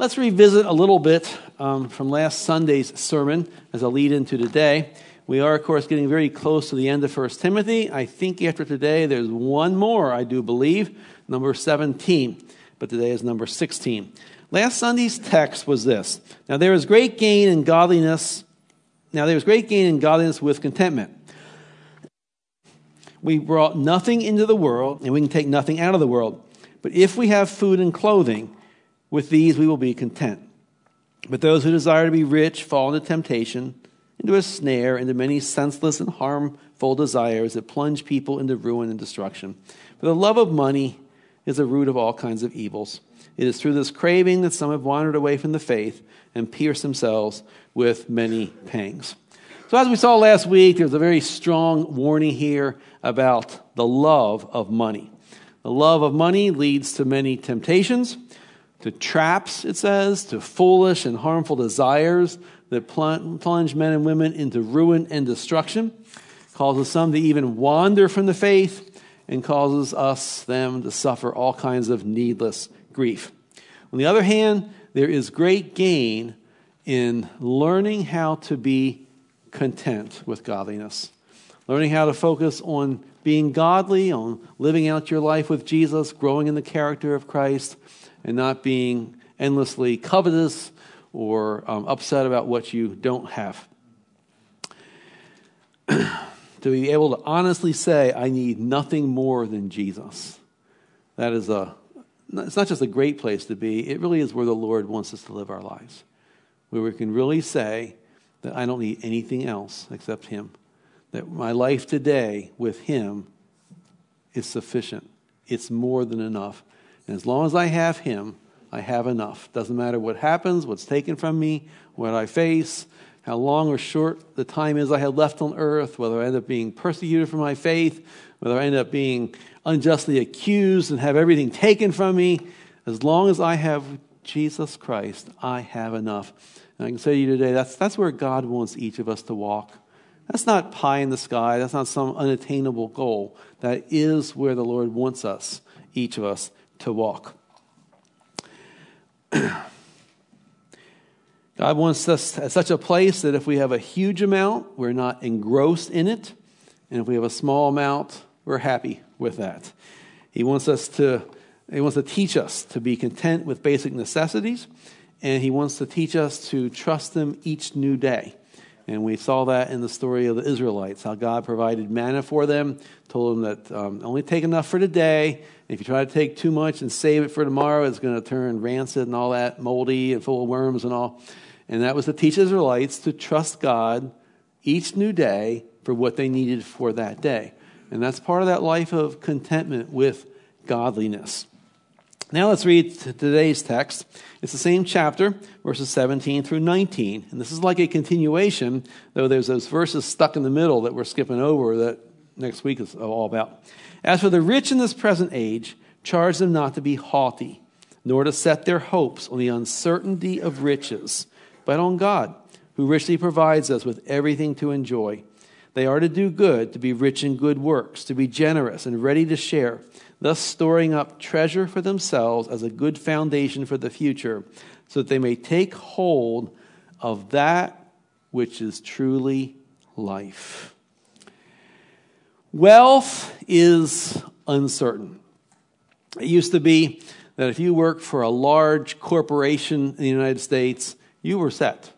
Let's revisit a little bit um, from last Sunday's sermon as a lead into today. We are, of course, getting very close to the end of 1 Timothy. I think after today, there's one more, I do believe, number 17, but today is number 16. Last Sunday's text was this Now there is great gain in godliness. Now there is great gain in godliness with contentment. We brought nothing into the world, and we can take nothing out of the world. But if we have food and clothing, with these we will be content. But those who desire to be rich fall into temptation into a snare, into many senseless and harmful desires that plunge people into ruin and destruction. For the love of money is the root of all kinds of evils. It is through this craving that some have wandered away from the faith and pierced themselves with many pangs. So, as we saw last week, there's a very strong warning here about the love of money. The love of money leads to many temptations, to traps, it says, to foolish and harmful desires that plunge men and women into ruin and destruction, causes some to even wander from the faith, and causes us, them, to suffer all kinds of needless grief. On the other hand, there is great gain in learning how to be content with godliness, learning how to focus on being godly, on living out your life with Jesus, growing in the character of Christ, and not being endlessly covetous or um, upset about what you don't have. to be able to honestly say, I need nothing more than Jesus. That is a, it's not just a great place to be, it really is where the Lord wants us to live our lives. Where we can really say that I don't need anything else except Him. That my life today with Him is sufficient. It's more than enough. And as long as I have Him, I have enough. Doesn't matter what happens, what's taken from me, what I face, how long or short the time is I have left on earth, whether I end up being persecuted for my faith, whether I end up being unjustly accused and have everything taken from me. As long as I have Jesus Christ, I have enough. And I can say to you today, that's, that's where God wants each of us to walk. That's not pie in the sky. That's not some unattainable goal. That is where the Lord wants us, each of us, to walk. God wants us at such a place that if we have a huge amount, we're not engrossed in it. And if we have a small amount, we're happy with that. He wants us to, he wants to teach us to be content with basic necessities. And he wants to teach us to trust him each new day. And we saw that in the story of the Israelites, how God provided manna for them, told them that um, only take enough for today. If you try to take too much and save it for tomorrow, it's going to turn rancid and all that, moldy and full of worms and all. And that was to teach Israelites to trust God each new day for what they needed for that day. And that's part of that life of contentment with godliness. Now let's read today's text. It's the same chapter, verses 17 through 19. And this is like a continuation, though there's those verses stuck in the middle that we're skipping over that next week is all about. As for the rich in this present age, charge them not to be haughty, nor to set their hopes on the uncertainty of riches, but on God, who richly provides us with everything to enjoy. They are to do good, to be rich in good works, to be generous and ready to share thus storing up treasure for themselves as a good foundation for the future, so that they may take hold of that which is truly life. Wealth is uncertain. It used to be that if you worked for a large corporation in the United States, you were set.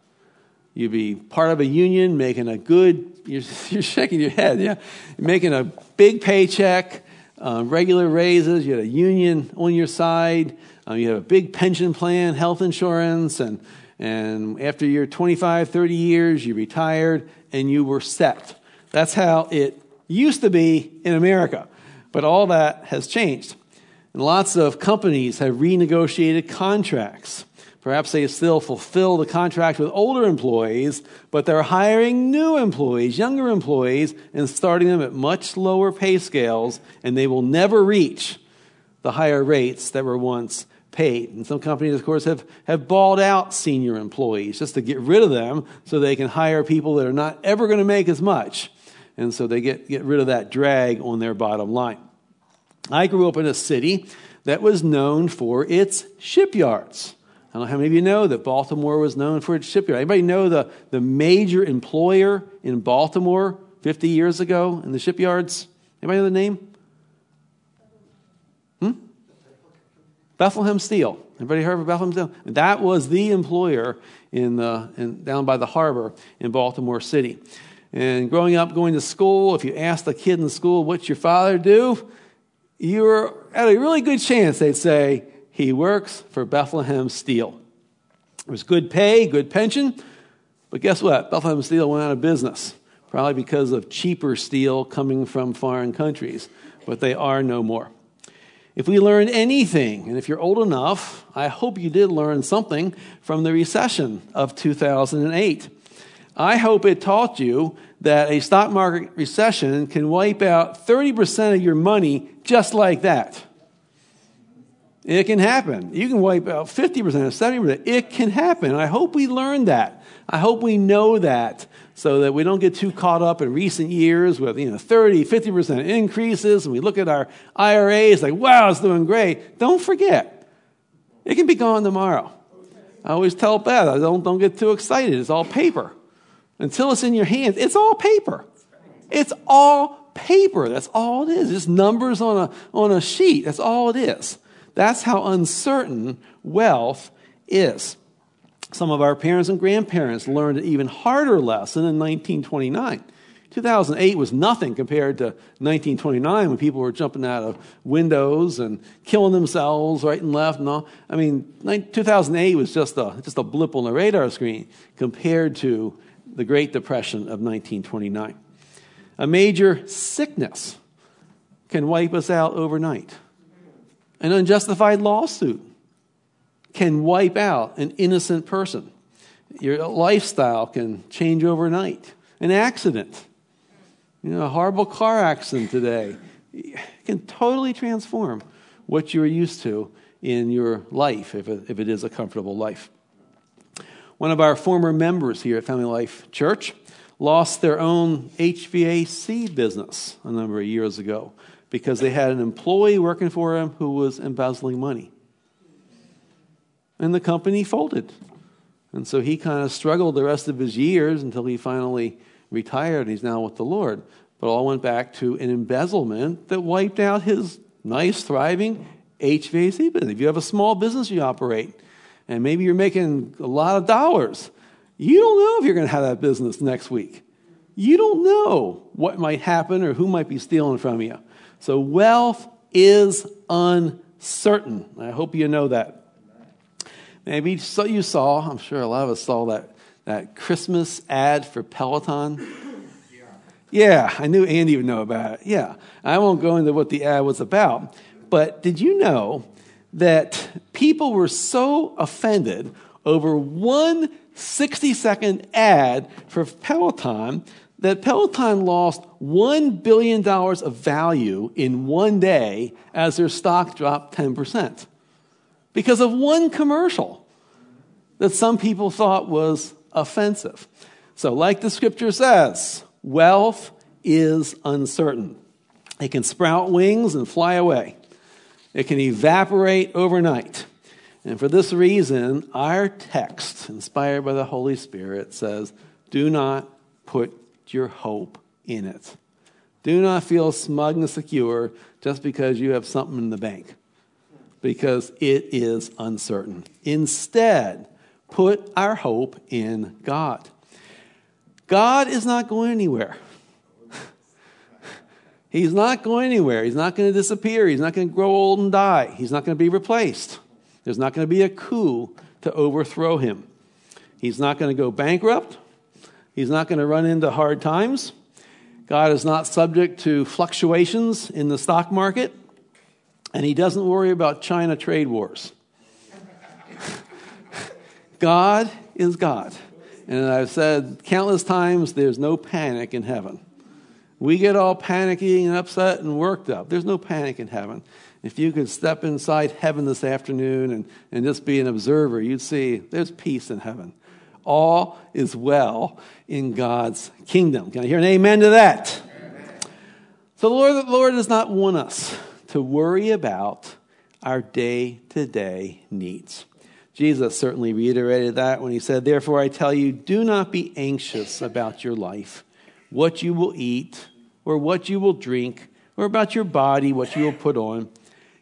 You'd be part of a union, making a good, you're, you're shaking your head, yeah, making a big paycheck, uh, regular raises, you had a union on your side, uh, you had a big pension plan, health insurance, and, and after your 25, 30 years, you retired and you were set. That's how it used to be in America. But all that has changed. And lots of companies have renegotiated contracts Perhaps they still fulfill the contract with older employees, but they're hiring new employees, younger employees, and starting them at much lower pay scales, and they will never reach the higher rates that were once paid. And some companies, of course, have, have balled out senior employees just to get rid of them so they can hire people that are not ever going to make as much. And so they get, get rid of that drag on their bottom line. I grew up in a city that was known for its shipyards. I don't know how many of you know that Baltimore was known for its shipyard. Anybody know the, the major employer in Baltimore 50 years ago in the shipyards? Anybody know the name? Hmm? Bethlehem Steel. Anybody heard of Bethlehem Steel? That was the employer in the, in, down by the harbor in Baltimore City. And growing up, going to school, if you asked a kid in school, what's your father do? You're at a really good chance they'd say, he works for Bethlehem Steel. It was good pay, good pension, but guess what? Bethlehem Steel went out of business, probably because of cheaper steel coming from foreign countries, but they are no more. If we learned anything, and if you're old enough, I hope you did learn something from the recession of 2008. I hope it taught you that a stock market recession can wipe out 30% of your money just like that. It can happen. You can wipe out 50%, 70%. It can happen. I hope we learn that. I hope we know that so that we don't get too caught up in recent years with, you know, 30, 50% increases and we look at our IRAs like, wow, it's doing great. Don't forget, it can be gone tomorrow. I always tell Beth, don't, don't get too excited. It's all paper. Until it's in your hands, it's all paper. It's all paper. That's all it is. Just numbers on a, on a sheet. That's all it is. That's how uncertain wealth is. Some of our parents and grandparents learned an even harder lesson in 1929. 2008 was nothing compared to 1929 when people were jumping out of windows and killing themselves right and left and all. I mean, 2008 was just a, just a blip on the radar screen compared to the Great Depression of 1929. A major sickness can wipe us out overnight. An unjustified lawsuit can wipe out an innocent person. Your lifestyle can change overnight. An accident, you know, a horrible car accident today can totally transform what you're used to in your life, if it, if it is a comfortable life. One of our former members here at Family Life Church lost their own HVAC business a number of years ago because they had an employee working for him who was embezzling money. And the company folded. And so he kind of struggled the rest of his years until he finally retired. He's now with the Lord. But all went back to an embezzlement that wiped out his nice, thriving HVAC business. If you have a small business you operate, and maybe you're making a lot of dollars, you don't know if you're going to have that business next week. You don't know what might happen or who might be stealing from you. So wealth is uncertain. I hope you know that. Maybe so you saw, I'm sure a lot of us saw that, that Christmas ad for Peloton. Yeah, I knew Andy would know about it. Yeah, I won't go into what the ad was about, but did you know that people were so offended over one 60 second ad for Peloton that Peloton lost $1 billion of value in one day as their stock dropped 10% because of one commercial that some people thought was offensive. So, like the scripture says, wealth is uncertain. It can sprout wings and fly away, it can evaporate overnight. And for this reason, our text, inspired by the Holy Spirit, says, Do not put your hope in it. Do not feel smug and secure just because you have something in the bank, because it is uncertain. Instead, put our hope in God. God is not going anywhere. He's not going anywhere. He's not going to disappear. He's not going to grow old and die. He's not going to be replaced. There's not going to be a coup to overthrow him. He's not going to go bankrupt. He's not going to run into hard times. God is not subject to fluctuations in the stock market. And he doesn't worry about China trade wars. God is God. And I've said countless times there's no panic in heaven. We get all panicky and upset and worked up. There's no panic in heaven. If you could step inside heaven this afternoon and, and just be an observer, you'd see there's peace in heaven all is well in God's kingdom. Can I hear an amen to that? Amen. So the Lord, the Lord does not want us to worry about our day to day needs, Jesus certainly reiterated that when he said, Therefore I tell you, do not be anxious about your life, what you will eat, or what you will drink, or about your body, what you will put on.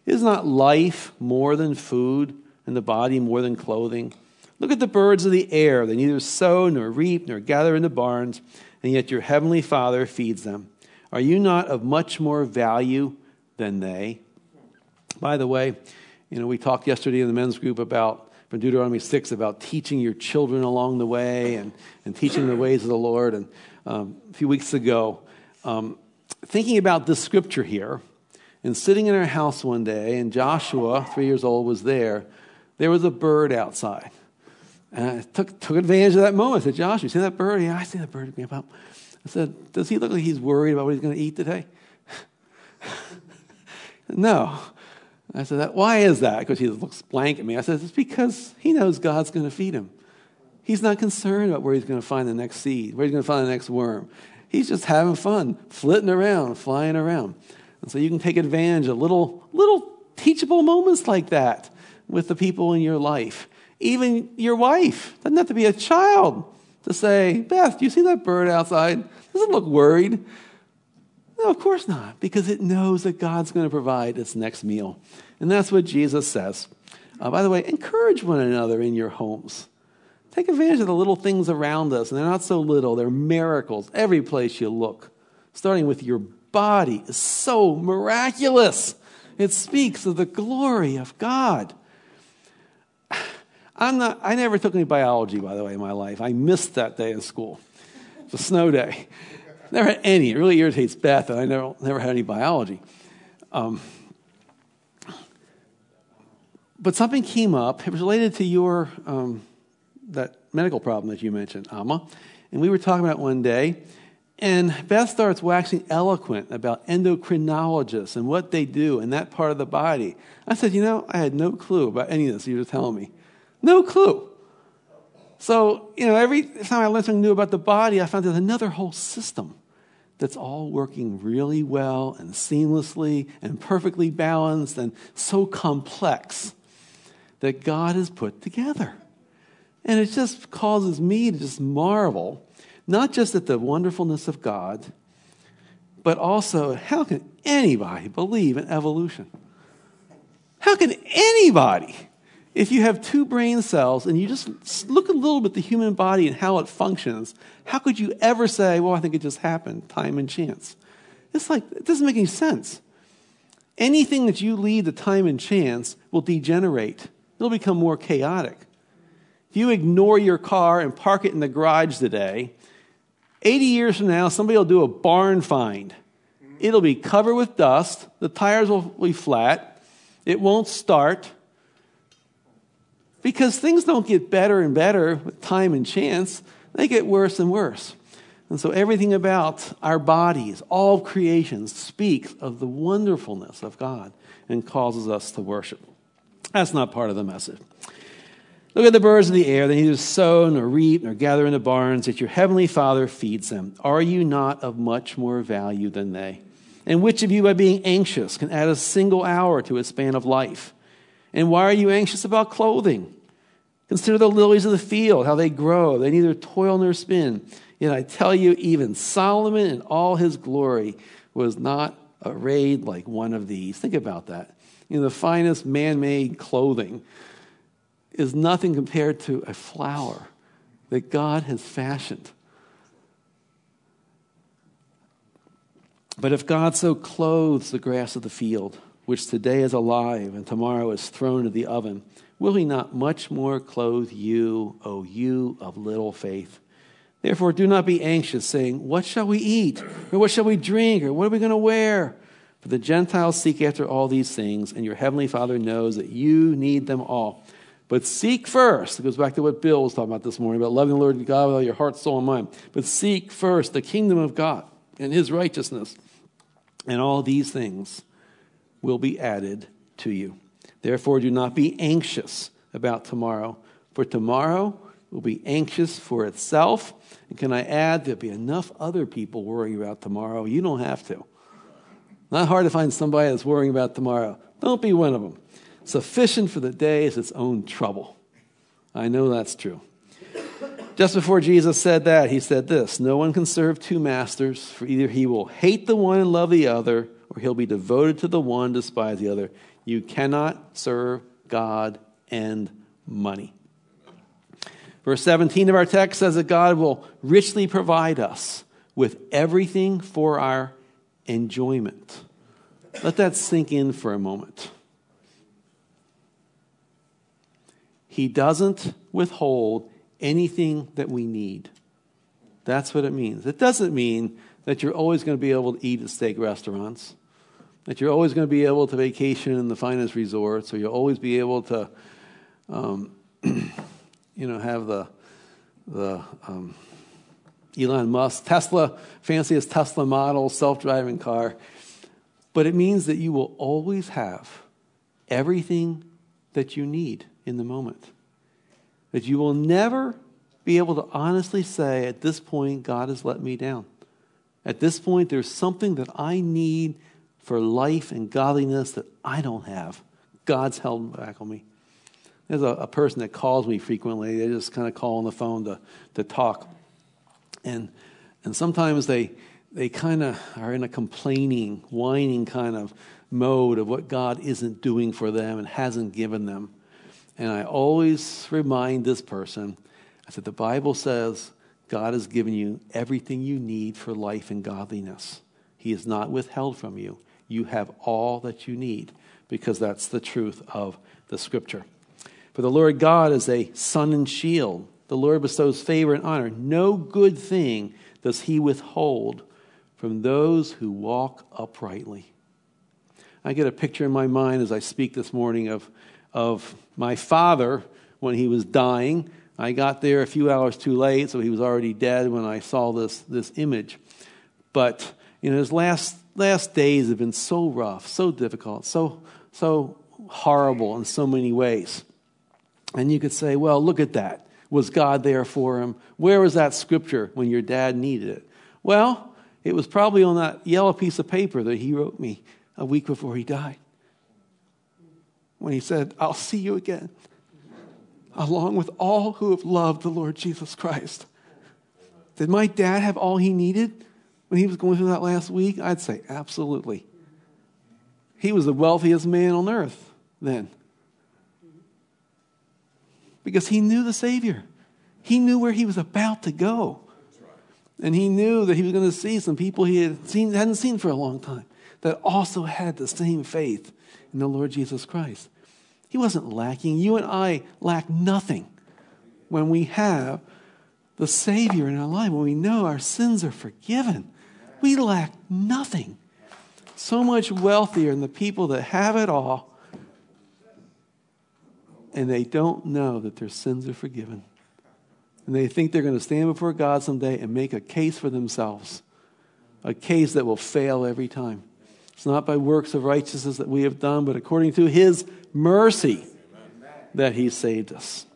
Is not life more than food, and the body more than clothing? Look at the birds of the air. They neither sow nor reap nor gather in the barns, and yet your heavenly Father feeds them. Are you not of much more value than they? By the way, you know, we talked yesterday in the men's group about from Deuteronomy 6 about teaching your children along the way and, and teaching the ways of the Lord. And um, a few weeks ago, um, thinking about this scripture here, and sitting in our house one day, and Joshua, three years old, was there, there was a bird outside. And I took, took advantage of that moment. I said, Josh, you see that bird? Yeah, I see that bird. I said, Does he look like he's worried about what he's going to eat today? no. I said, Why is that? Because he looks blank at me. I said, It's because he knows God's going to feed him. He's not concerned about where he's going to find the next seed, where he's going to find the next worm. He's just having fun, flitting around, flying around. And so you can take advantage of little, little teachable moments like that with the people in your life. Even your wife doesn't have to be a child to say, Beth, do you see that bird outside? Doesn't look worried? No, of course not, because it knows that God's going to provide its next meal. And that's what Jesus says. Uh, by the way, encourage one another in your homes. Take advantage of the little things around us, and they're not so little, they're miracles every place you look. Starting with your body is so miraculous. It speaks of the glory of God. I'm not, I never took any biology, by the way, in my life. I missed that day in school. It's a snow day. Never had any. It really irritates Beth, and I never, never had any biology. Um, but something came up. It was related to your um, that medical problem that you mentioned, Alma. And we were talking about one day, and Beth starts waxing eloquent about endocrinologists and what they do in that part of the body. I said, You know, I had no clue about any of this you were telling me. No clue. So, you know, every time I learned something new about the body, I found there's another whole system that's all working really well and seamlessly and perfectly balanced and so complex that God has put together. And it just causes me to just marvel, not just at the wonderfulness of God, but also how can anybody believe in evolution? How can anybody if you have two brain cells and you just look a little bit at the human body and how it functions, how could you ever say, well, I think it just happened, time and chance? It's like, it doesn't make any sense. Anything that you leave to time and chance will degenerate, it'll become more chaotic. If you ignore your car and park it in the garage today, 80 years from now, somebody will do a barn find. It'll be covered with dust, the tires will be flat, it won't start because things don't get better and better with time and chance, they get worse and worse. And so everything about our bodies, all of creation, speaks of the wonderfulness of God and causes us to worship. That's not part of the message. Look at the birds of the air. They neither sow nor reap nor gather in the barns, yet your heavenly Father feeds them. Are you not of much more value than they? And which of you, by being anxious, can add a single hour to his span of life? And why are you anxious about clothing? Consider the lilies of the field, how they grow. They neither toil nor spin. Yet I tell you, even Solomon in all his glory was not arrayed like one of these. Think about that. You know, the finest man made clothing is nothing compared to a flower that God has fashioned. But if God so clothes the grass of the field, which today is alive and tomorrow is thrown into the oven, will he not much more clothe you, O you of little faith? Therefore, do not be anxious, saying, What shall we eat? Or what shall we drink? Or what are we going to wear? For the Gentiles seek after all these things, and your heavenly Father knows that you need them all. But seek first, it goes back to what Bill was talking about this morning about loving the Lord God with all your heart, soul, and mind. But seek first the kingdom of God and his righteousness, and all these things will be added to you. Therefore, do not be anxious about tomorrow, for tomorrow will be anxious for itself. And can I add, there'll be enough other people worrying about tomorrow. You don't have to. Not hard to find somebody that's worrying about tomorrow. Don't be one of them. Sufficient for the day is its own trouble. I know that's true. Just before Jesus said that, he said this No one can serve two masters, for either he will hate the one and love the other, or he'll be devoted to the one, despise the other. You cannot serve God and money. Verse 17 of our text says that God will richly provide us with everything for our enjoyment. Let that sink in for a moment. He doesn't withhold anything that we need. That's what it means. It doesn't mean that you're always going to be able to eat at steak restaurants, that you're always going to be able to vacation in the finest resorts, or you'll always be able to, um, you know, have the the um, Elon Musk Tesla fanciest Tesla model self-driving car. But it means that you will always have everything that you need in the moment. That you will never be able to honestly say, at this point, God has let me down. At this point, there's something that I need for life and godliness that I don't have. God's held back on me. There's a, a person that calls me frequently. They just kind of call on the phone to, to talk. And, and sometimes they, they kind of are in a complaining, whining kind of mode of what God isn't doing for them and hasn't given them. And I always remind this person I said, the Bible says God has given you everything you need for life and godliness. He has not withheld from you. You have all that you need because that's the truth of the scripture. For the Lord God is a sun and shield. The Lord bestows favor and honor. No good thing does he withhold from those who walk uprightly. I get a picture in my mind as I speak this morning of, of my father when he was dying. I got there a few hours too late, so he was already dead when I saw this, this image. But know, his last, last days have been so rough, so difficult, so, so horrible in so many ways. And you could say, well, look at that. Was God there for him? Where was that scripture when your dad needed it? Well, it was probably on that yellow piece of paper that he wrote me a week before he died. When he said, I'll see you again, along with all who have loved the Lord Jesus Christ. Did my dad have all he needed when he was going through that last week? I'd say absolutely. He was the wealthiest man on earth then. Because he knew the Savior. He knew where he was about to go. And he knew that he was going to see some people he had seen, hadn't seen for a long time that also had the same faith in the Lord Jesus Christ. He wasn't lacking. You and I lack nothing when we have the Savior in our life, when we know our sins are forgiven. We lack nothing. So much wealthier than the people that have it all and they don't know that their sins are forgiven and they think they're going to stand before God someday and make a case for themselves, a case that will fail every time. It's not by works of righteousness that we have done, but according to His mercy that He saved us.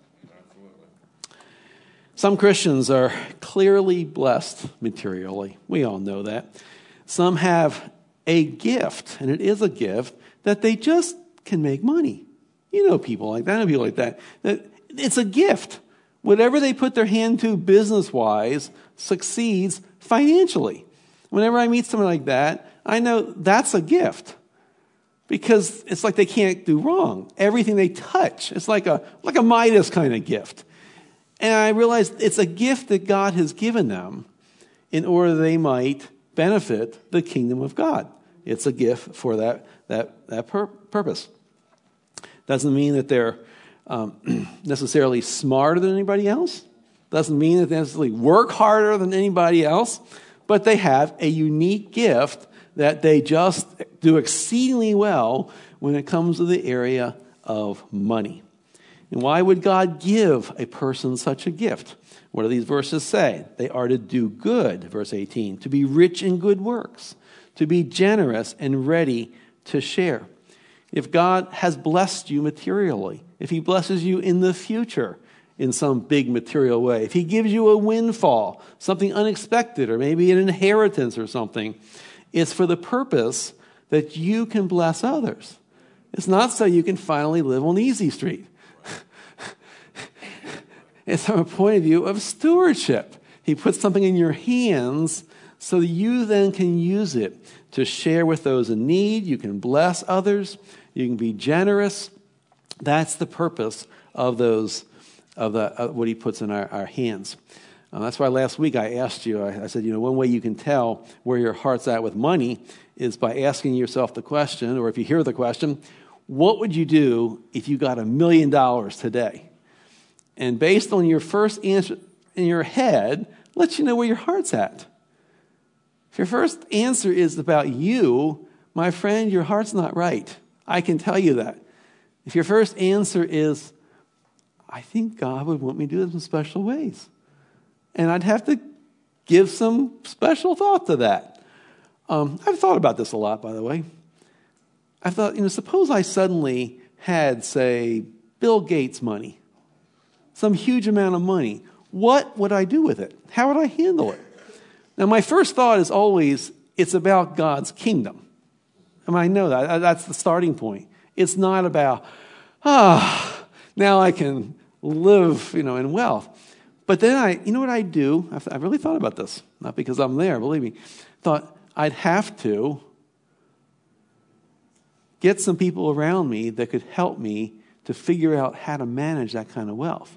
Some Christians are clearly blessed materially. We all know that. Some have a gift, and it is a gift, that they just can make money. You know people like that. I know people like that. that it's a gift whatever they put their hand to business wise succeeds financially. Whenever I meet someone like that, I know that's a gift because it's like they can't do wrong. Everything they touch, it's like a, like a Midas kind of gift. And I realize it's a gift that God has given them in order they might benefit the kingdom of God. It's a gift for that, that, that pur- purpose. Doesn't mean that they're um, necessarily smarter than anybody else. Doesn't mean that they necessarily work harder than anybody else, but they have a unique gift that they just do exceedingly well when it comes to the area of money. And why would God give a person such a gift? What do these verses say? They are to do good, verse 18, to be rich in good works, to be generous and ready to share. If God has blessed you materially, if He blesses you in the future in some big material way, if He gives you a windfall, something unexpected, or maybe an inheritance or something, it's for the purpose that you can bless others. It's not so you can finally live on Easy Street. It's from a point of view of stewardship. He puts something in your hands so you then can use it to share with those in need. You can bless others. You can be generous. That's the purpose of those of the of what he puts in our, our hands. Uh, that's why last week I asked you, I, I, said, you know, one way you can tell where your heart's at with money is by asking yourself the question, or if you hear the question, what would you do if you got a million dollars today? And based on your first answer in your head, lets you know where your heart's at. If your first answer is about you, my friend, your heart's not right. I can tell you that. If your first answer is, I think God would want me to do this in special ways. And I'd have to give some special thought to that. Um, I've thought about this a lot, by the way. I thought, you know, suppose I suddenly had, say, Bill Gates money, some huge amount of money. What would I do with it? How would I handle it? Now, my first thought is always it's about God's kingdom. I mean, I know that. That's the starting point. It's not about, ah, oh, now I can live, you know, in wealth. But then I, you know what I do? I've, I've really thought about this, not because I'm there, believe me. Thought I'd have to get some people around me that could help me to figure out how to manage that kind of wealth.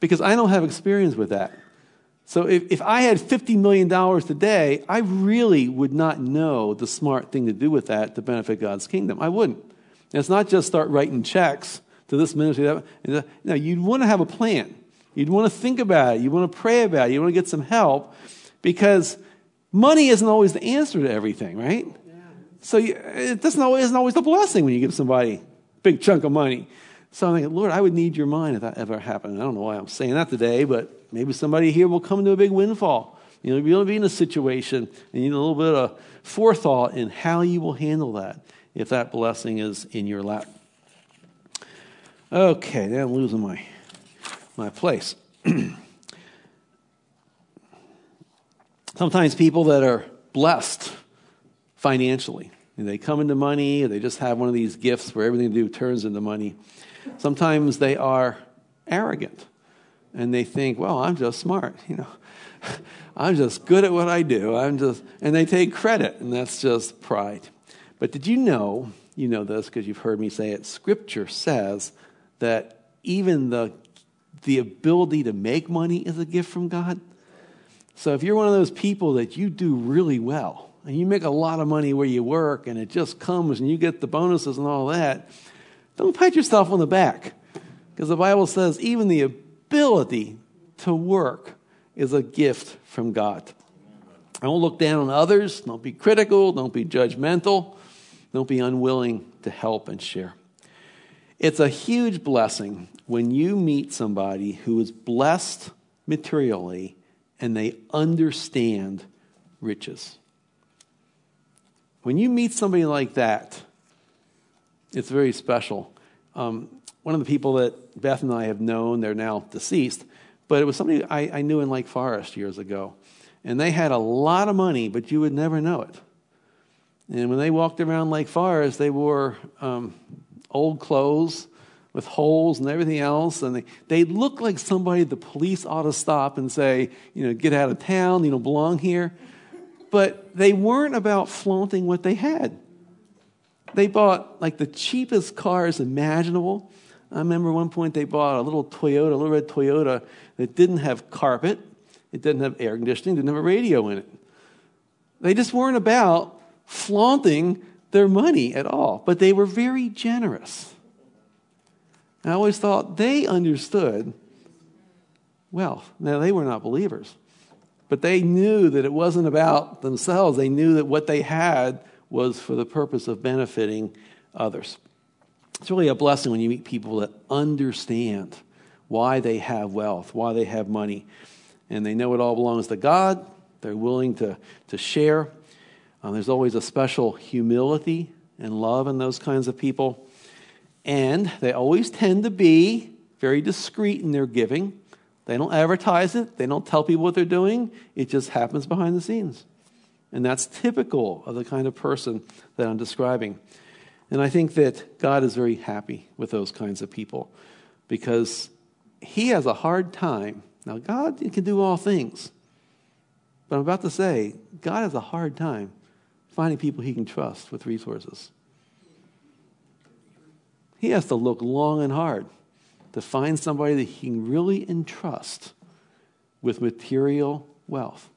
Because I don't have experience with that. So if, if I had $50 million today, I really would not know the smart thing to do with that to benefit God's kingdom. I wouldn't. And it's not just start writing checks to this ministry. That, no, you'd want to have a plan. You'd want to think about it. You want to pray about it. You want to get some help because money isn't always the answer to everything, right? Yeah. So you, it doesn't always, isn't always the blessing when you give somebody a big chunk of money. So I'm thinking, Lord, I would need your mind if that ever happened. I don't know why I'm saying that today, but maybe somebody here will come to a big windfall. You know, you'll be in a situation and you need a little bit of forethought in how you will handle that if that blessing is in your lap. Okay, now I'm losing my my place. Sometimes people that are blessed financially, they come into money, they just have one of these gifts where everything they do turns into money. Sometimes they are arrogant and they think, well, I'm just smart, you know. I'm just good at what I do. I'm just and they take credit and that's just pride. But did you know, you know this because you've heard me say it, scripture says that even the the ability to make money is a gift from God. So if you're one of those people that you do really well and you make a lot of money where you work and it just comes and you get the bonuses and all that, don't pat yourself on the back because the Bible says even the ability to work is a gift from God. Don't look down on others. Don't be critical. Don't be judgmental. Don't be unwilling to help and share. It's a huge blessing when you meet somebody who is blessed materially and they understand riches. When you meet somebody like that, it's very special. Um, one of the people that Beth and I have known, they're now deceased, but it was somebody I, I knew in Lake Forest years ago. And they had a lot of money, but you would never know it. And when they walked around Lake Forest, they wore um, old clothes with holes and everything else. And they, they look like somebody the police ought to stop and say, you know, get out of town, you don't belong here. But they weren't about flaunting what they had. They bought like the cheapest cars imaginable. I remember one point they bought a little Toyota, a little red Toyota that didn't have carpet, it didn't have air conditioning, didn't have a radio in it. They just weren't about flaunting their money at all, but they were very generous. I always thought they understood wealth. Now, they were not believers, but they knew that it wasn't about themselves. They knew that what they had was for the purpose of benefiting others. It's really a blessing when you meet people that understand why they have wealth, why they have money, and they know it all belongs to God. They're willing to, to share. Uh, there's always a special humility and love in those kinds of people. And they always tend to be very discreet in their giving. They don't advertise it, they don't tell people what they're doing. It just happens behind the scenes. And that's typical of the kind of person that I'm describing. And I think that God is very happy with those kinds of people because he has a hard time. Now, God can do all things. But I'm about to say, God has a hard time finding people he can trust with resources. He has to look long and hard to find somebody that he can really entrust with material wealth,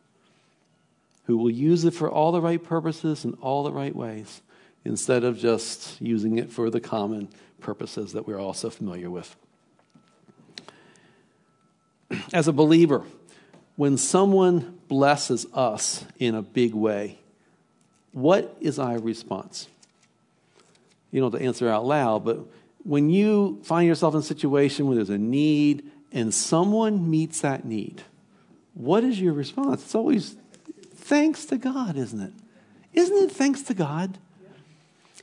who will use it for all the right purposes and all the right ways, instead of just using it for the common purposes that we're all so familiar with. As a believer, when someone blesses us in a big way, what is our response? You don't have to answer out loud, but when you find yourself in a situation where there's a need and someone meets that need, what is your response? It's always thanks to God, isn't it? Isn't it thanks to God?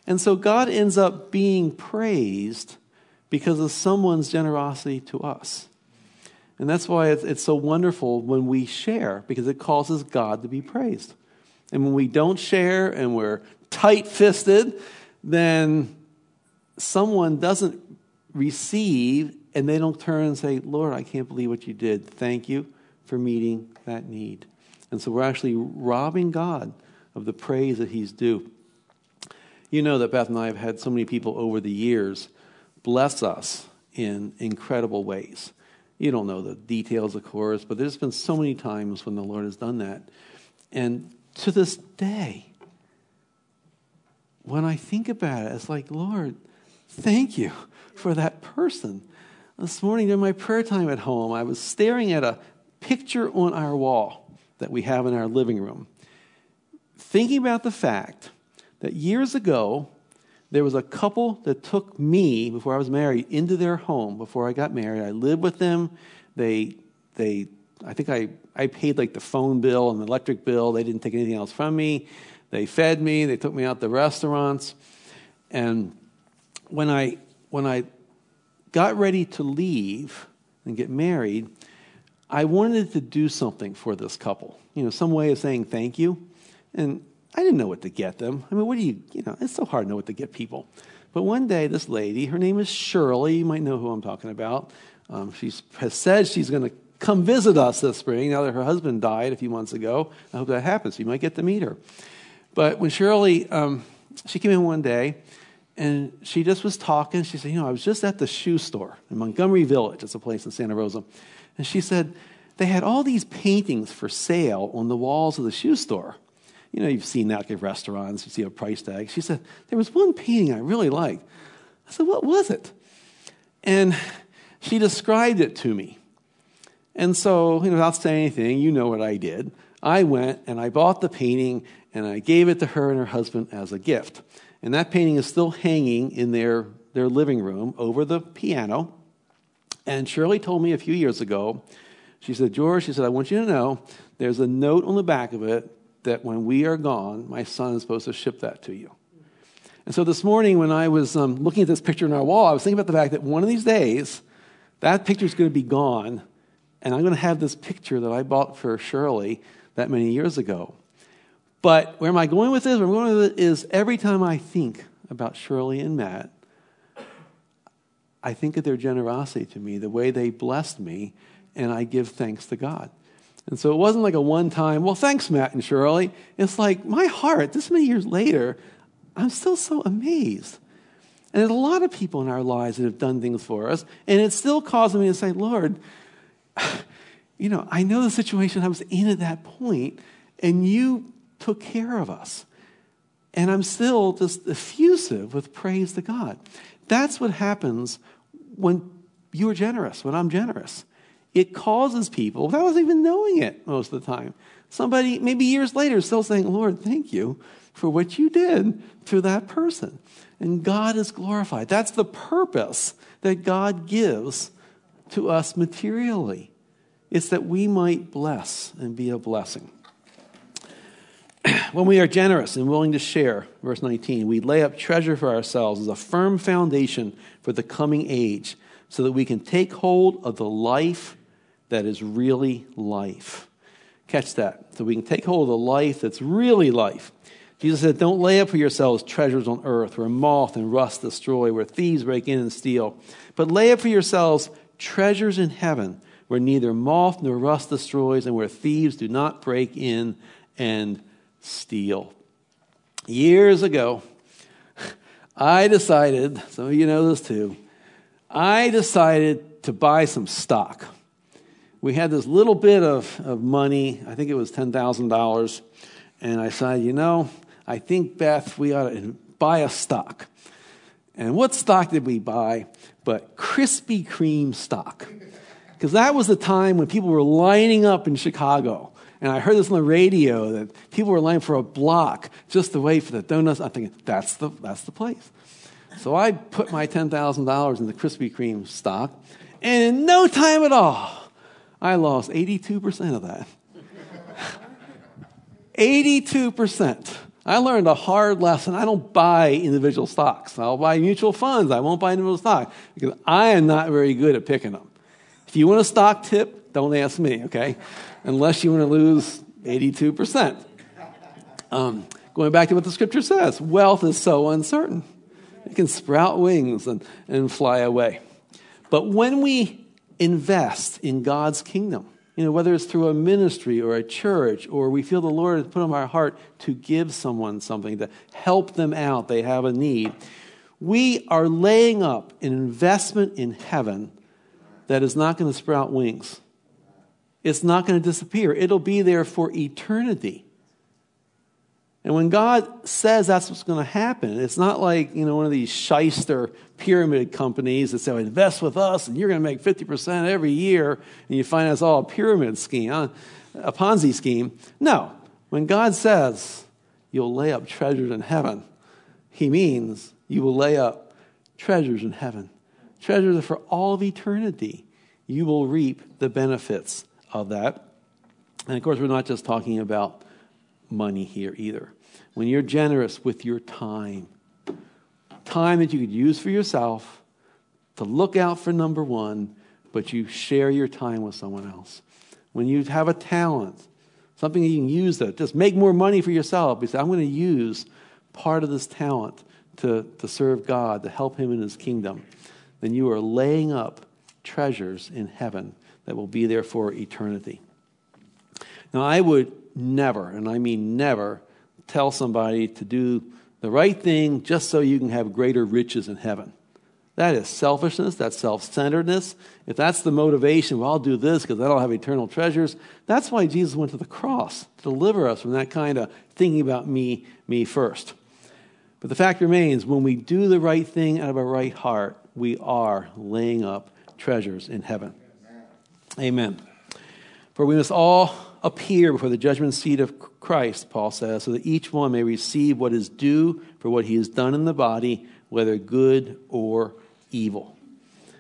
And so God ends up being praised because of someone's generosity to us. And that's why it's, it's, so wonderful when we share, because it causes God to be praised. And when we don't share and we're tight fisted, then someone doesn't receive and they don't turn and say, Lord, I can't believe what you did. Thank you for meeting that need. And so we're actually robbing God of the praise that He's due. You know that Beth and I have had so many people over the years bless us in incredible ways. You don't know the details, of course, but there's been so many times when the Lord has done that. And to this day, when I think about it, it's like, Lord, thank you for that person. This morning during my prayer time at home, I was staring at a picture on our wall that we have in our living room, thinking about the fact that years ago, there was a couple that took me before I was married into their home before I got married. I lived with them. They, they, I think I, I paid like the phone bill and the electric bill. They didn't take anything else from me. They fed me. They took me out to restaurants. And when I, when I got ready to leave and get married, I wanted to do something for this couple, you know, some way of saying thank you. And I didn't know what to get them. I mean, what do you, you know, it's so hard to know what to get people. But one day, this lady, her name is Shirley, you might know who I'm talking about. Um, she has said she's going to come visit us this spring now that her husband died a few months ago. I hope that happens. You might get to meet her. But when Shirley, um, she came in one day and she just was talking. She said, You know, I was just at the shoe store in Montgomery Village. It's a place in Santa Rosa. And she said, they had all these paintings for sale on the walls of the shoe store. You know, you've seen that at restaurants, you see a price tag. She said, There was one painting I really liked. I said, What was it? And she described it to me. And so, you know, without saying anything, you know what I did. I went and I bought the painting and I gave it to her and her husband as a gift. And that painting is still hanging in their, their living room over the piano. And Shirley told me a few years ago, she said, George, she said, I want you to know there's a note on the back of it that when we are gone, my son is supposed to ship that to you. And so this morning, when I was um, looking at this picture on our wall, I was thinking about the fact that one of these days, that picture is going to be gone, and I'm going to have this picture that I bought for Shirley that many years ago. But where am I going with this? Where I'm going with it is every time I think about Shirley and Matt, I think of their generosity to me, the way they blessed me, and I give thanks to God. And so it wasn't like a one time, well, thanks, Matt and Shirley. It's like my heart, this many years later, I'm still so amazed. And there's a lot of people in our lives that have done things for us, and it still causing me to say, Lord, you know, I know the situation I was in at that point, and you took care of us. And I'm still just effusive with praise to God. That's what happens when you're generous, when I'm generous. It causes people, without us even knowing it most of the time, somebody maybe years later still saying, Lord, thank you for what you did to that person. And God is glorified. That's the purpose that God gives to us materially. It's that we might bless and be a blessing. When we are generous and willing to share, verse 19, we lay up treasure for ourselves as a firm foundation for the coming age so that we can take hold of the life that is really life. Catch that. So we can take hold of the life that's really life. Jesus said, Don't lay up for yourselves treasures on earth where moth and rust destroy, where thieves break in and steal, but lay up for yourselves treasures in heaven where neither moth nor rust destroys and where thieves do not break in and steal. Years ago, I decided, some of you know this too, I decided to buy some stock. We had this little bit of, of money, I think it was $10,000, and I said, you know, I think, Beth, we ought to buy a stock. And what stock did we buy? But Krispy Kreme stock. Because that was the time when people were lining up in Chicago. And I heard this on the radio that people were lining for a block just to wait for the donuts. I'm thinking, that's the, that's the place. So I put my $10,000 in the Krispy Kreme stock, and in no time at all, I lost 82% of that. 82%. I learned a hard lesson. I don't buy individual stocks. I'll buy mutual funds. I won't buy individual stock because I am not very good at picking them. If you want a stock tip, don't ask me, okay? Unless you want to lose 82%. Um, going back to what the scripture says wealth is so uncertain. It can sprout wings and, and fly away. But when we invest in God's kingdom, you know, whether it's through a ministry or a church, or we feel the Lord has put on our heart to give someone something, to help them out, they have a need, we are laying up an investment in heaven that is not going to sprout wings. It's not going to disappear. It'll be there for eternity. And when God says that's what's going to happen, it's not like, you know, one of these shyster pyramid companies that say, invest with us and you're going to make 50% every year, and you find it's all a pyramid scheme, uh, a Ponzi scheme. No. When God says you'll lay up treasures in heaven, he means you will lay up treasures in heaven. Treasures for all of eternity. You will reap the benefits of that. And of course, we're not just talking about money here either. When you're generous with your time, time that you could use for yourself, to look out for number one, but you share your time with someone else. When you have a talent, something you can use that, just make more money for yourself. You say, I'm going to use part of this talent to, to serve God, to help Him in His kingdom. Then you are laying up treasures in heaven that will be there for eternity. Now, I would never, and I mean never, tell somebody to do the right thing just so you can have greater riches in heaven. That is selfishness, that's self centeredness. If that's the motivation, well, I'll do this because I'll have eternal treasures. That's why Jesus went to the cross to deliver us from that kind of thinking about me, me first. But the fact remains when we do the right thing out of a right heart, we are laying up treasures in heaven. Amen. For we must all appear before the judgment seat of Christ, Paul says, so that each one may receive what is due for what he has done in the body, whether good or evil.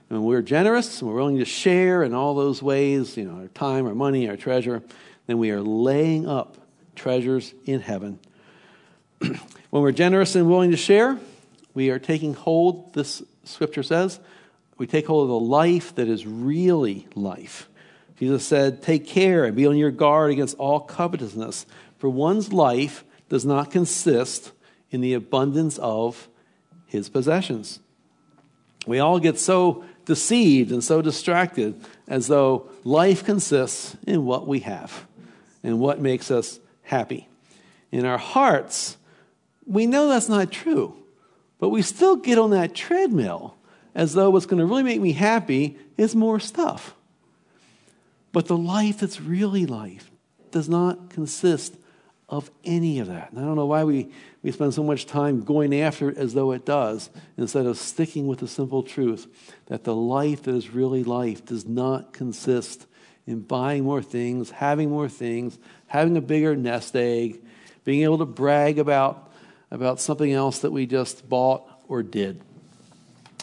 And when we're generous and we're willing to share in all those ways, you know, our time, our money, our treasure, then we are laying up treasures in heaven. when we're generous and willing to share, we are taking hold, this scripture says, we take hold of the life that is really life. Jesus said, Take care and be on your guard against all covetousness, for one's life does not consist in the abundance of his possessions. We all get so deceived and so distracted as though life consists in what we have and what makes us happy. In our hearts, we know that's not true, but we still get on that treadmill as though what's going to really make me happy is more stuff. But the life that's really life does not consist of any of that. And I don't know why we, we spend so much time going after it as though it does, instead of sticking with the simple truth that the life that is really life does not consist in buying more things, having more things, having a bigger nest egg, being able to brag about, about something else that we just bought or did.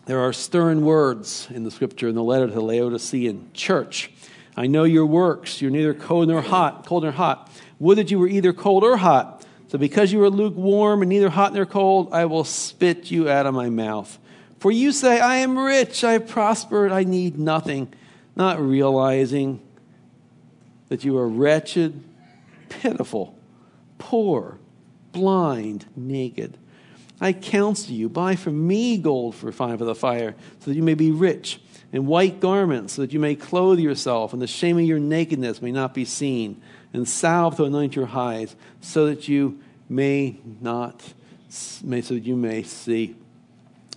There are stern words in the scripture in the letter to the Laodicean church I know your works. You're neither cold nor hot, cold nor hot. Would that you were either cold or hot. So because you are lukewarm and neither hot nor cold, I will spit you out of my mouth. For you say, I am rich, I have prospered, I need nothing, not realizing that you are wretched, pitiful, poor, blind, naked. I counsel you, buy from me gold for fine for the fire, so that you may be rich and white garments, so that you may clothe yourself, and the shame of your nakedness may not be seen, and salve to anoint your eyes, so that you may not, may, so that you may see.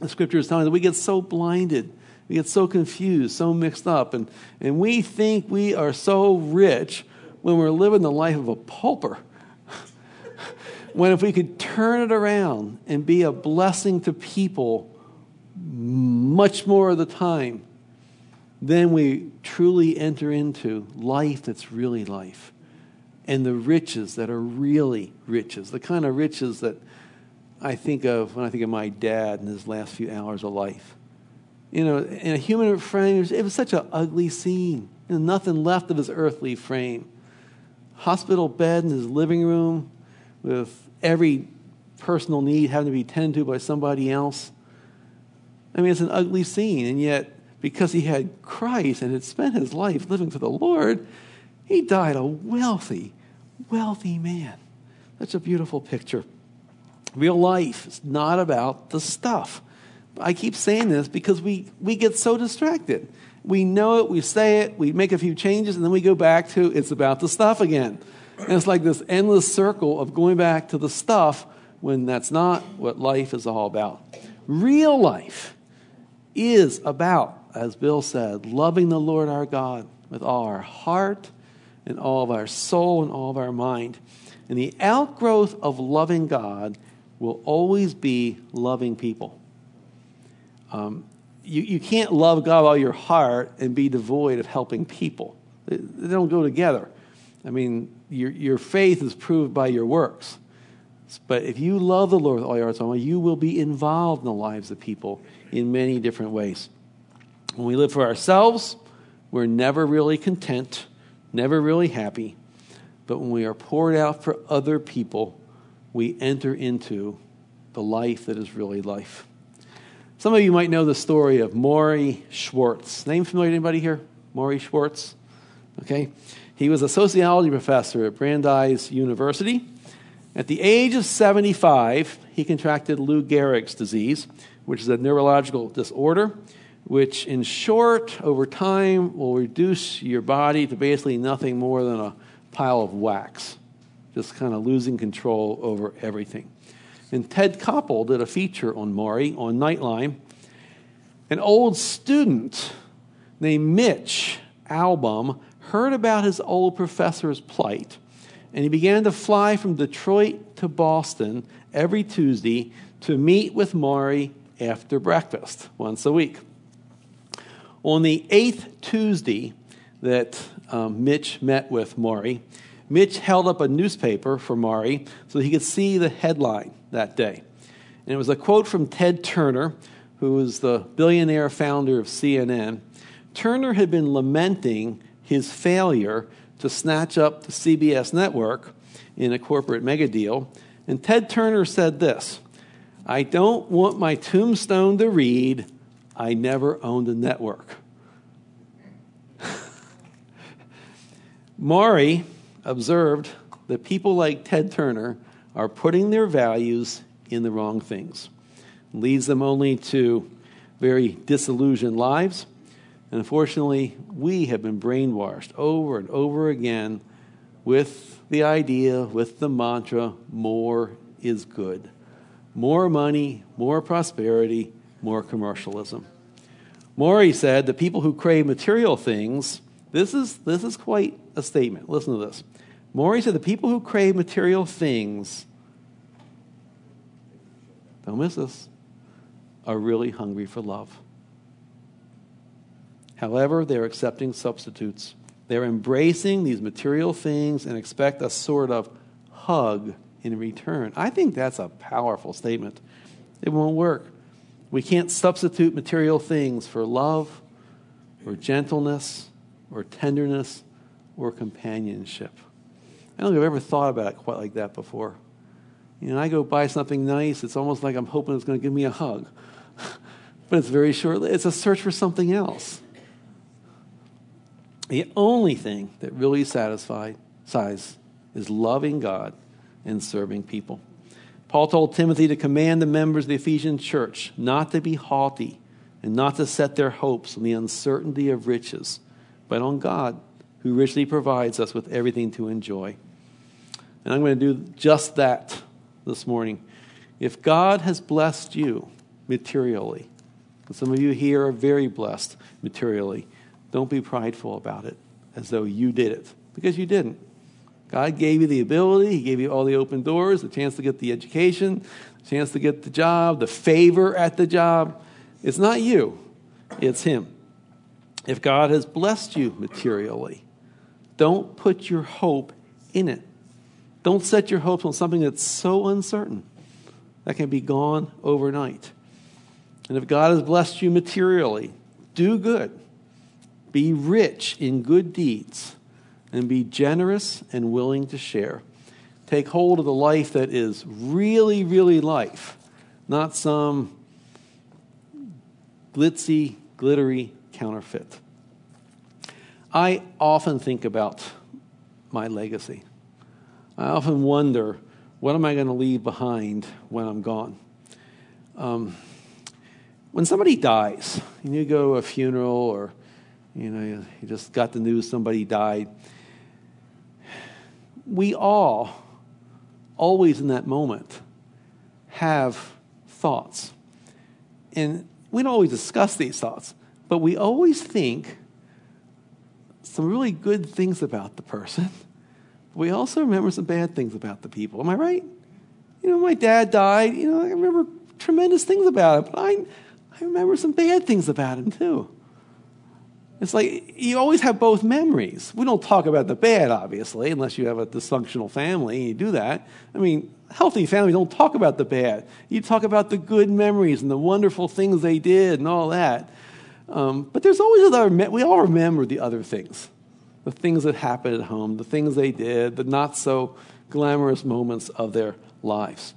The scripture is telling us that we get so blinded, we get so confused, so mixed up, and, and we think we are so rich when we're living the life of a pauper. When if we could turn it around and be a blessing to people much more of the time, then we truly enter into life that's really life and the riches that are really riches, the kind of riches that I think of when I think of my dad in his last few hours of life. You know, in a human frame, it was such an ugly scene. You know, nothing left of his earthly frame. Hospital bed in his living room with every personal need having to be tended to by somebody else. I mean, it's an ugly scene, and yet, because he had Christ and had spent his life living for the Lord, he died a wealthy, wealthy man. That's a beautiful picture. Real life is not about the stuff. I keep saying this because we, we get so distracted. We know it, we say it, we make a few changes, and then we go back to it's about the stuff again. And it's like this endless circle of going back to the stuff when that's not what life is all about. Real life is about, as Bill said, loving the Lord our God with all our heart and all of our soul and all of our mind. And the outgrowth of loving God will always be loving people. Um, you, you can't love God with all your heart and be devoid of helping people. They, they don't go together. I mean, your, your faith is proved by your works. But if you love the Lord with all your heart soul, you will be involved in the lives of people in many different ways. When we live for ourselves, we're never really content never really happy. But when we are poured out for other people, we enter into the life that is really life. Some of you might know the story of Morrie Schwartz. Name familiar to anybody here? Morrie Schwartz? Okay. He was a sociology professor at Brandeis University. At the age of 75, he contracted Lou Gehrig's disease, which is a neurological disorder which in short, over time, will reduce your body to basically nothing more than a pile of wax, just kind of losing control over everything. And Ted Koppel did a feature on Morrie on Nightline. An old student named Mitch Albom heard about his old professor's plight, and he began to fly from Detroit to Boston every Tuesday to meet with Morrie after breakfast once a week. On the eighth Tuesday that um, Mitch met with Morrie, Mitch held up a newspaper for Morrie so he could see the headline that day. And it was a quote from Ted Turner, who was the billionaire founder of CNN. Turner had been lamenting his failure to snatch up the CBS network in a corporate mega deal. And Ted Turner said this I don't want my tombstone to read, I never owned a network. Morrie observed that people like Ted Turner are putting their values in the wrong things. Leads them only to very disillusioned lives. And unfortunately, we have been brainwashed over and over again with the idea, with the mantra, more is good. More money, more prosperity, more commercialism. Morrie said that people who crave material things, this is, this is quite a statement. Listen to this. Morrie said the people who crave material things, don't miss this, are really hungry for love. However, they're accepting substitutes. They're embracing these material things and expect a sort of hug in return. I think that's a powerful statement. It won't work. We can't substitute material things for love or gentleness or tenderness or companionship. I don't think I've ever thought about it quite like that before. You know, I go buy something nice, it's almost like I'm hoping it's going to give me a hug. but it's very short, it's a search for something else. The only thing that really satisfies is loving God and serving people. Paul told Timothy to command the members of the Ephesian church not to be haughty and not to set their hopes on the uncertainty of riches, but on God, who richly provides us with everything to enjoy. And I'm going to do just that this morning. If God has blessed you materially, and some of you here are very blessed materially, don't be prideful about it as though you did it, because you didn't. God gave you the ability, He gave you all the open doors, the chance to get the education, the chance to get the job, the favor at the job. It's not you, it's Him. If God has blessed you materially, don't put your hope in it. Don't set your hopes on something that's so uncertain that can be gone overnight. And if God has blessed you materially, do good. Be rich in good deeds and be generous and willing to share. Take hold of the life that is really, really life, not some glitzy, glittery counterfeit. I often think about my legacy. I often wonder, what am I going to leave behind when I'm gone? Um, when somebody dies, and you go to a funeral or you know you, just got the news somebody died, we all, always in that moment, have thoughts. And we don't always discuss these thoughts, but we always think some really good things about the person. We also remember some bad things about the people. Am I right? You know, my dad died. You know, I remember tremendous things about him, but I, I remember some bad things about him too. It's like you always have both memories. We don't talk about the bad, obviously, unless you have a dysfunctional family and you do that. I mean, healthy families don't talk about the bad. You talk about the good memories and the wonderful things they did and all that. Um, but there's always other, we all remember the other things the things that happened at home, the things they did, the not so glamorous moments of their lives.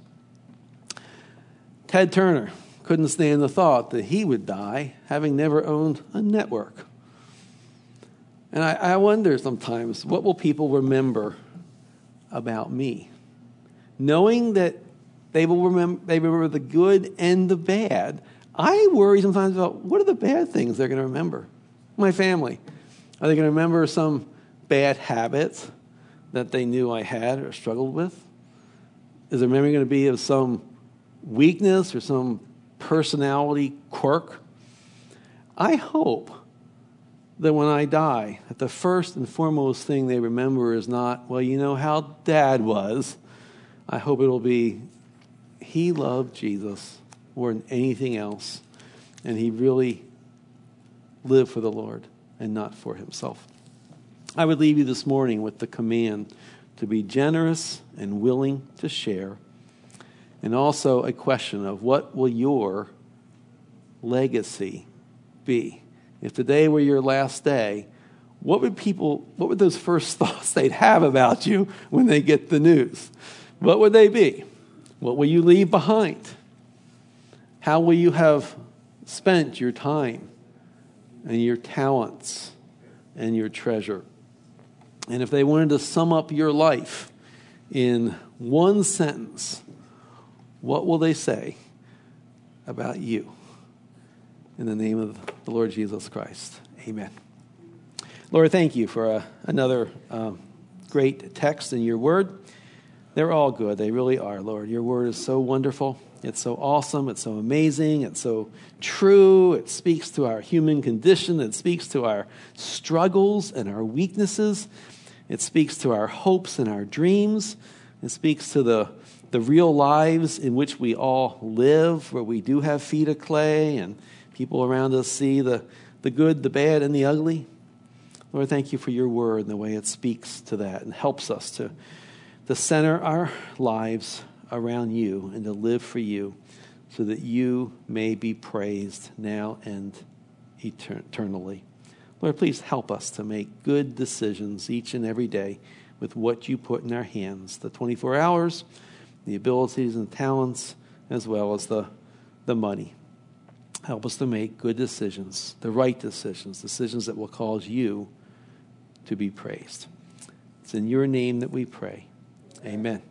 Ted Turner couldn't stand the thought that he would die having never owned a network. And I, I wonder sometimes what will people remember about me? Knowing that they will remember, they remember the good and the bad, I worry sometimes about what are the bad things they're going to remember? My family. Are they going to remember some bad habits that they knew I had or struggled with? Is their memory going to be of some weakness or some personality quirk? I hope that when I die, that the first and foremost thing they remember is not, well, you know how dad was. I hope it'll be, he loved Jesus more than anything else. And he really lived for the Lord and not for himself. I would leave you this morning with the command to be generous and willing to share, and also a question of what will your legacy be? If today were your last day, what would people, what would those first thoughts they'd have about you when they get the news? What would they be? What will you leave behind? How will you have spent your time and your talents and your treasure? And if they wanted to sum up your life in one sentence, what will they say about you? In the name of the Lord Jesus Christ, amen. Lord, thank you for uh, another um, great text in your word. They're all good. They really are, Lord. Your word is so wonderful. It's so awesome. It's so amazing. It's so true. It speaks to our human condition. It speaks to our struggles and our weaknesses. It speaks to our hopes and our dreams. It speaks to the, the real lives in which we all live, where we do have feet of clay and people around us see the, the good, the bad, and the ugly. Lord, thank you for your word and the way it speaks to that and helps us to to center our lives around you and to live for you so that you may be praised now and eternally. Lord, please help us to make good decisions each and every day with what you put in our hands the 24 hours, the abilities and talents, as well as the, the money. Help us to make good decisions, the right decisions, decisions that will cause you to be praised. It's in your name that we pray. Amen.